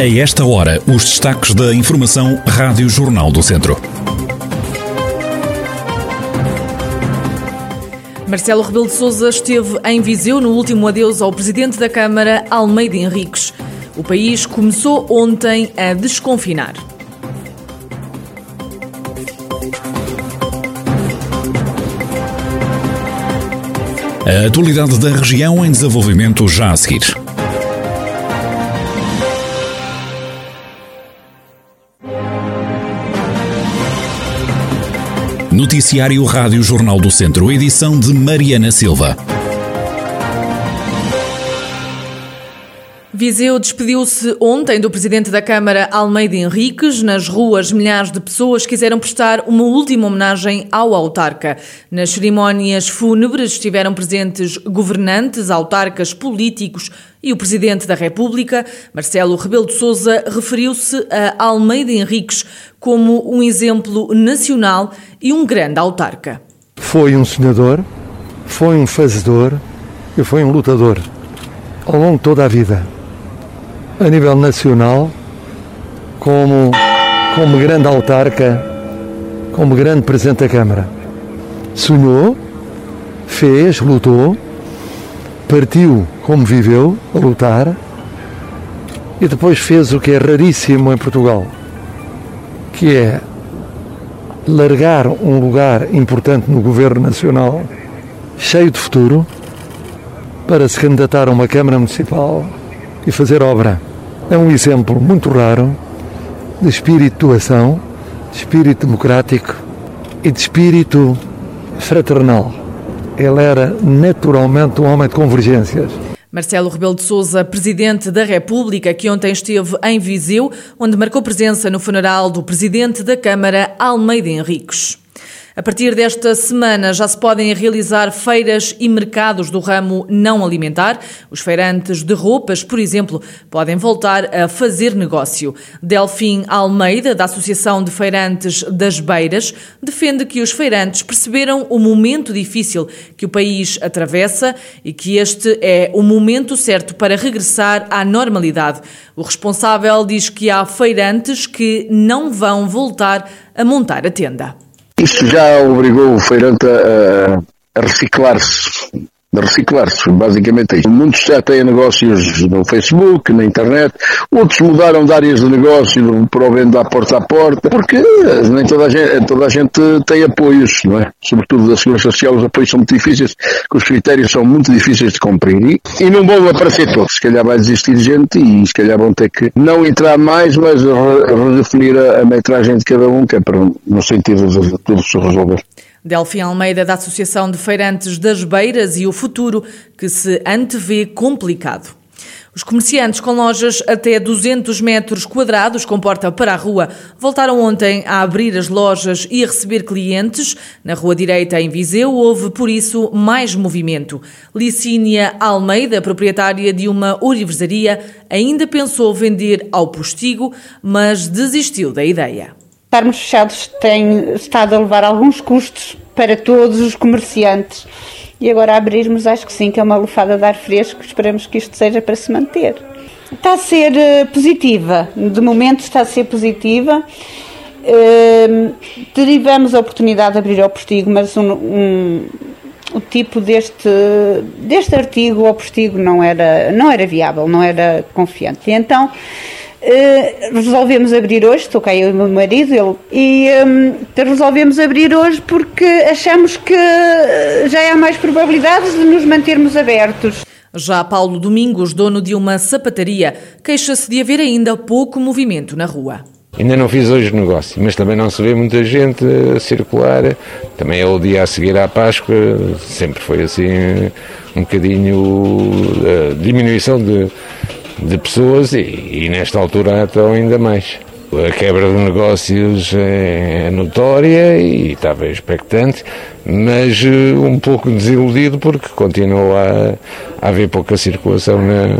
A esta hora, os destaques da Informação Rádio Jornal do Centro. Marcelo Rebelo de Sousa esteve em Viseu no último adeus ao presidente da Câmara, Almeida Henriques. O país começou ontem a desconfinar. A atualidade da região em desenvolvimento já a seguir. Noticiário Rádio Jornal do Centro, edição de Mariana Silva. Viseu despediu-se ontem do presidente da Câmara, Almeida Henriques. Nas ruas, milhares de pessoas quiseram prestar uma última homenagem ao autarca. Nas cerimónias fúnebres estiveram presentes governantes, autarcas, políticos e o presidente da República. Marcelo Rebelo de Sousa referiu-se a Almeida Henriques como um exemplo nacional e um grande autarca. Foi um sonhador, foi um fazedor e foi um lutador ao longo de toda a vida a nível nacional, como, como grande autarca, como grande presidente da Câmara. Sonhou, fez, lutou, partiu como viveu, a lutar, e depois fez o que é raríssimo em Portugal, que é largar um lugar importante no governo nacional, cheio de futuro, para se candidatar a uma Câmara Municipal e fazer obra é um exemplo muito raro de espírito de doação, de espírito democrático e de espírito fraternal. Ele era naturalmente um homem de convergências. Marcelo Rebelo de Sousa, presidente da República, que ontem esteve em Viseu, onde marcou presença no funeral do presidente da Câmara, Almeida Henriques. A partir desta semana já se podem realizar feiras e mercados do ramo não alimentar. Os feirantes de roupas, por exemplo, podem voltar a fazer negócio. Delfim Almeida, da Associação de Feirantes das Beiras, defende que os feirantes perceberam o momento difícil que o país atravessa e que este é o momento certo para regressar à normalidade. O responsável diz que há feirantes que não vão voltar a montar a tenda. Isto já obrigou o feirante a, a reciclar-se de reciclar-se, basicamente é isso. Muitos já têm negócios no Facebook, na internet, outros mudaram de áreas de negócio para o porta a porta, porque nem toda a gente, toda a gente tem apoios, não é? Sobretudo da Segurança Social, os apoios são muito difíceis, que os critérios são muito difíceis de cumprir. E, e não vão aparecer todos, se calhar vai desistir gente e se calhar vão ter que não entrar mais, mas redefinir a, a metragem de cada um, que é para, no sentido de tudo se resolver. Delfim Almeida, da Associação de Feirantes das Beiras e o futuro que se antevê complicado. Os comerciantes com lojas até 200 metros quadrados com porta para a rua voltaram ontem a abrir as lojas e a receber clientes. Na Rua Direita, em Viseu, houve, por isso, mais movimento. Licínia Almeida, proprietária de uma orivesaria, ainda pensou vender ao postigo, mas desistiu da ideia. Estarmos fechados tem estado a levar alguns custos para todos os comerciantes. E agora abrirmos, acho que sim, que é uma lufada de ar fresco. Esperamos que isto seja para se manter. Está a ser uh, positiva, de momento está a ser positiva. Uh, derivamos a oportunidade de abrir ao postigo, mas um, um, o tipo deste, deste artigo ao postigo não era, não era viável, não era confiante. E então Uh, resolvemos abrir hoje, estou cá eu e o meu marido, ele, e um, resolvemos abrir hoje porque achamos que já há mais probabilidades de nos mantermos abertos. Já Paulo Domingos, dono de uma sapataria, queixa-se de haver ainda pouco movimento na rua. Ainda não fiz hoje negócio, mas também não se vê muita gente a circular. Também é o dia a seguir à Páscoa, sempre foi assim um bocadinho a diminuição de, de pessoas e, e nesta altura então ainda mais. A quebra de negócios é, é notória e estava expectante, mas uh, um pouco desiludido porque continua a, a haver pouca circulação na,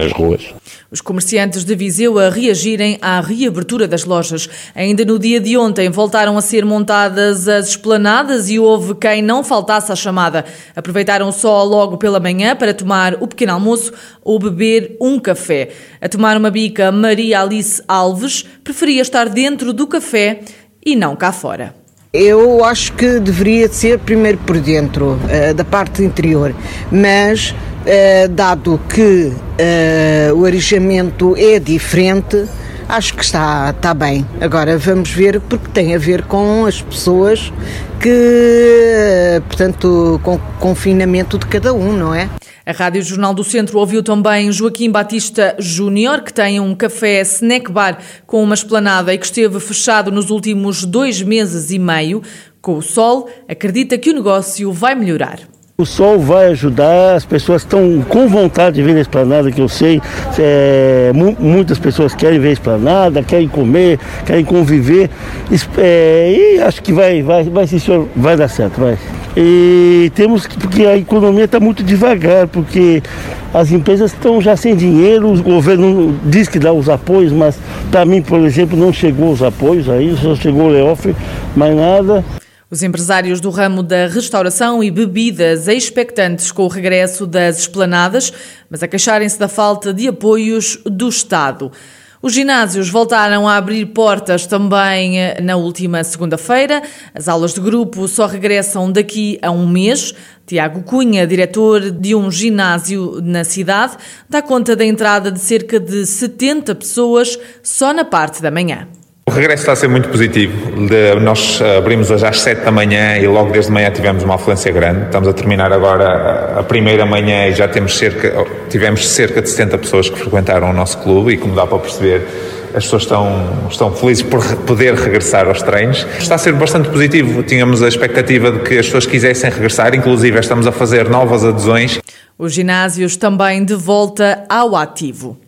nas ruas. Os comerciantes de Viseu a reagirem à reabertura das lojas. Ainda no dia de ontem voltaram a ser montadas as esplanadas e houve quem não faltasse à chamada. Aproveitaram só logo pela manhã para tomar o pequeno almoço ou beber um café. A tomar uma bica, Maria Alice Alves preferia estar dentro do café e não cá fora. Eu acho que deveria ser primeiro por dentro, uh, da parte interior, mas uh, dado que uh, o arejamento é diferente, acho que está, está bem. Agora vamos ver, porque tem a ver com as pessoas que, portanto, com o confinamento de cada um, não é? A Rádio Jornal do Centro ouviu também Joaquim Batista Júnior, que tem um café snack bar com uma esplanada e que esteve fechado nos últimos dois meses e meio. Com o sol, acredita que o negócio vai melhorar. O sol vai ajudar, as pessoas estão com vontade de ver a esplanada, que eu sei, é, muitas pessoas querem ver a esplanada, querem comer, querem conviver, é, e acho que vai, vai, vai, vai dar certo, vai. E temos que, porque a economia está muito devagar, porque as empresas estão já sem dinheiro, o governo diz que dá os apoios, mas para mim, por exemplo, não chegou os apoios aí, só chegou o layoff, mais nada. Os empresários do ramo da restauração e bebidas expectantes com o regresso das esplanadas, mas a queixarem-se da falta de apoios do Estado. Os ginásios voltaram a abrir portas também eh, na última segunda-feira. As aulas de grupo só regressam daqui a um mês. Tiago Cunha, diretor de um ginásio na cidade, dá conta da entrada de cerca de 70 pessoas só na parte da manhã. O regresso está a ser muito positivo. De, nós eh, abrimos hoje às 7 da manhã e logo desde manhã tivemos uma afluência grande. Estamos a terminar agora a primeira manhã e já temos cerca, tivemos cerca de 70 pessoas que frequentaram o nosso clube e como dá para perceber, as pessoas estão, estão felizes por poder regressar aos treinos. Está a ser bastante positivo. Tínhamos a expectativa de que as pessoas quisessem regressar, inclusive estamos a fazer novas adesões. Os ginásios também de volta ao ativo.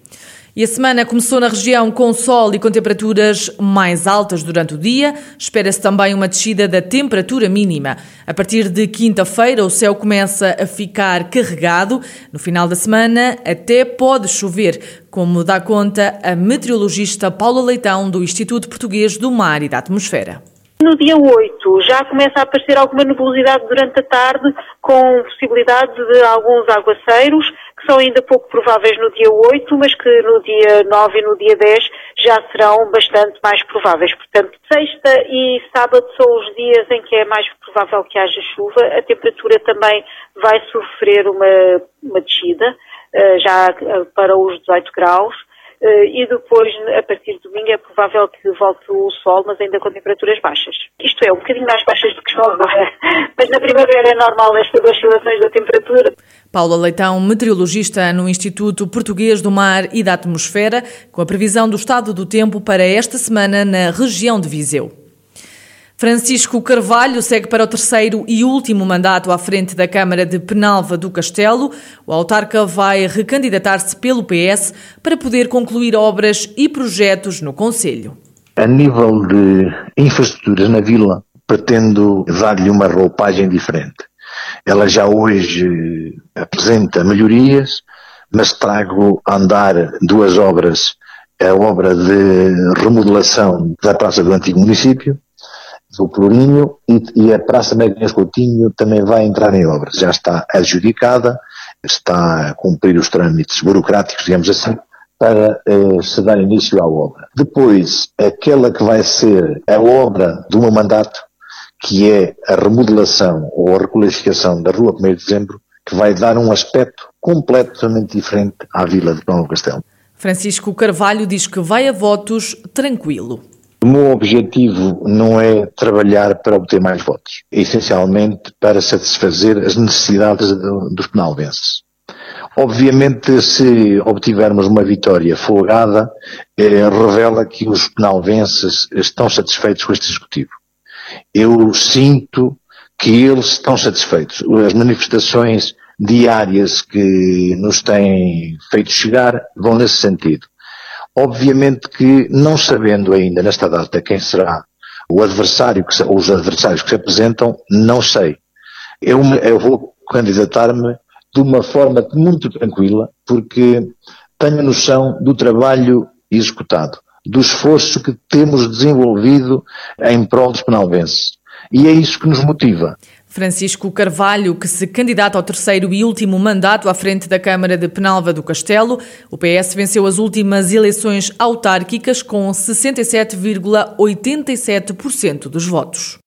E a semana começou na região com sol e com temperaturas mais altas durante o dia. Espera-se também uma descida da temperatura mínima. A partir de quinta-feira, o céu começa a ficar carregado. No final da semana, até pode chover, como dá conta a meteorologista Paula Leitão, do Instituto Português do Mar e da Atmosfera. No dia 8 já começa a aparecer alguma nebulosidade durante a tarde, com possibilidade de alguns aguaceiros que são ainda pouco prováveis no dia 8, mas que no dia 9 e no dia 10 já serão bastante mais prováveis. Portanto, sexta e sábado são os dias em que é mais provável que haja chuva. A temperatura também vai sofrer uma, uma descida, eh, já eh, para os 18 graus. Eh, e depois, a partir de domingo, é provável que volte o sol, mas ainda com temperaturas baixas. Isto é, um bocadinho mais baixas do que estão agora. Mas na primavera é normal estas oscilações da temperatura. Paula Leitão, meteorologista no Instituto Português do Mar e da Atmosfera, com a previsão do estado do tempo para esta semana na região de Viseu. Francisco Carvalho segue para o terceiro e último mandato à frente da Câmara de Penalva do Castelo. O autarca vai recandidatar-se pelo PS para poder concluir obras e projetos no Conselho. A nível de infraestruturas na vila, pretendo dar-lhe uma roupagem diferente. Ela já hoje apresenta melhorias, mas trago a andar duas obras. A obra de remodelação da Praça do Antigo Município, do Plurinho e, e, a Praça Magalhães Coutinho também vai entrar em obras. Já está adjudicada, está a cumprir os trâmites burocráticos, digamos assim, para eh, se dar início à obra. Depois, aquela que vai ser a obra do meu mandato, que é a remodelação ou a requalificação da Rua 1 de Dezembro, que vai dar um aspecto completamente diferente à Vila de Pão Castelo. Francisco Carvalho diz que vai a votos tranquilo. O meu objetivo não é trabalhar para obter mais votos, é essencialmente para satisfazer as necessidades dos penalvenses. Obviamente, se obtivermos uma vitória folgada, eh, revela que os penalvenses estão satisfeitos com este Executivo. Eu sinto que eles estão satisfeitos. As manifestações diárias que nos têm feito chegar vão nesse sentido. Obviamente que, não sabendo ainda nesta data quem será o adversário, que, ou os adversários que se apresentam, não sei. Eu, eu vou candidatar-me de uma forma muito tranquila, porque tenho noção do trabalho executado, do esforço que temos desenvolvido em prol dos penalvenses. E é isso que nos motiva. Francisco Carvalho, que se candidata ao terceiro e último mandato à frente da Câmara de Penalva do Castelo. O PS venceu as últimas eleições autárquicas com 67,87% dos votos.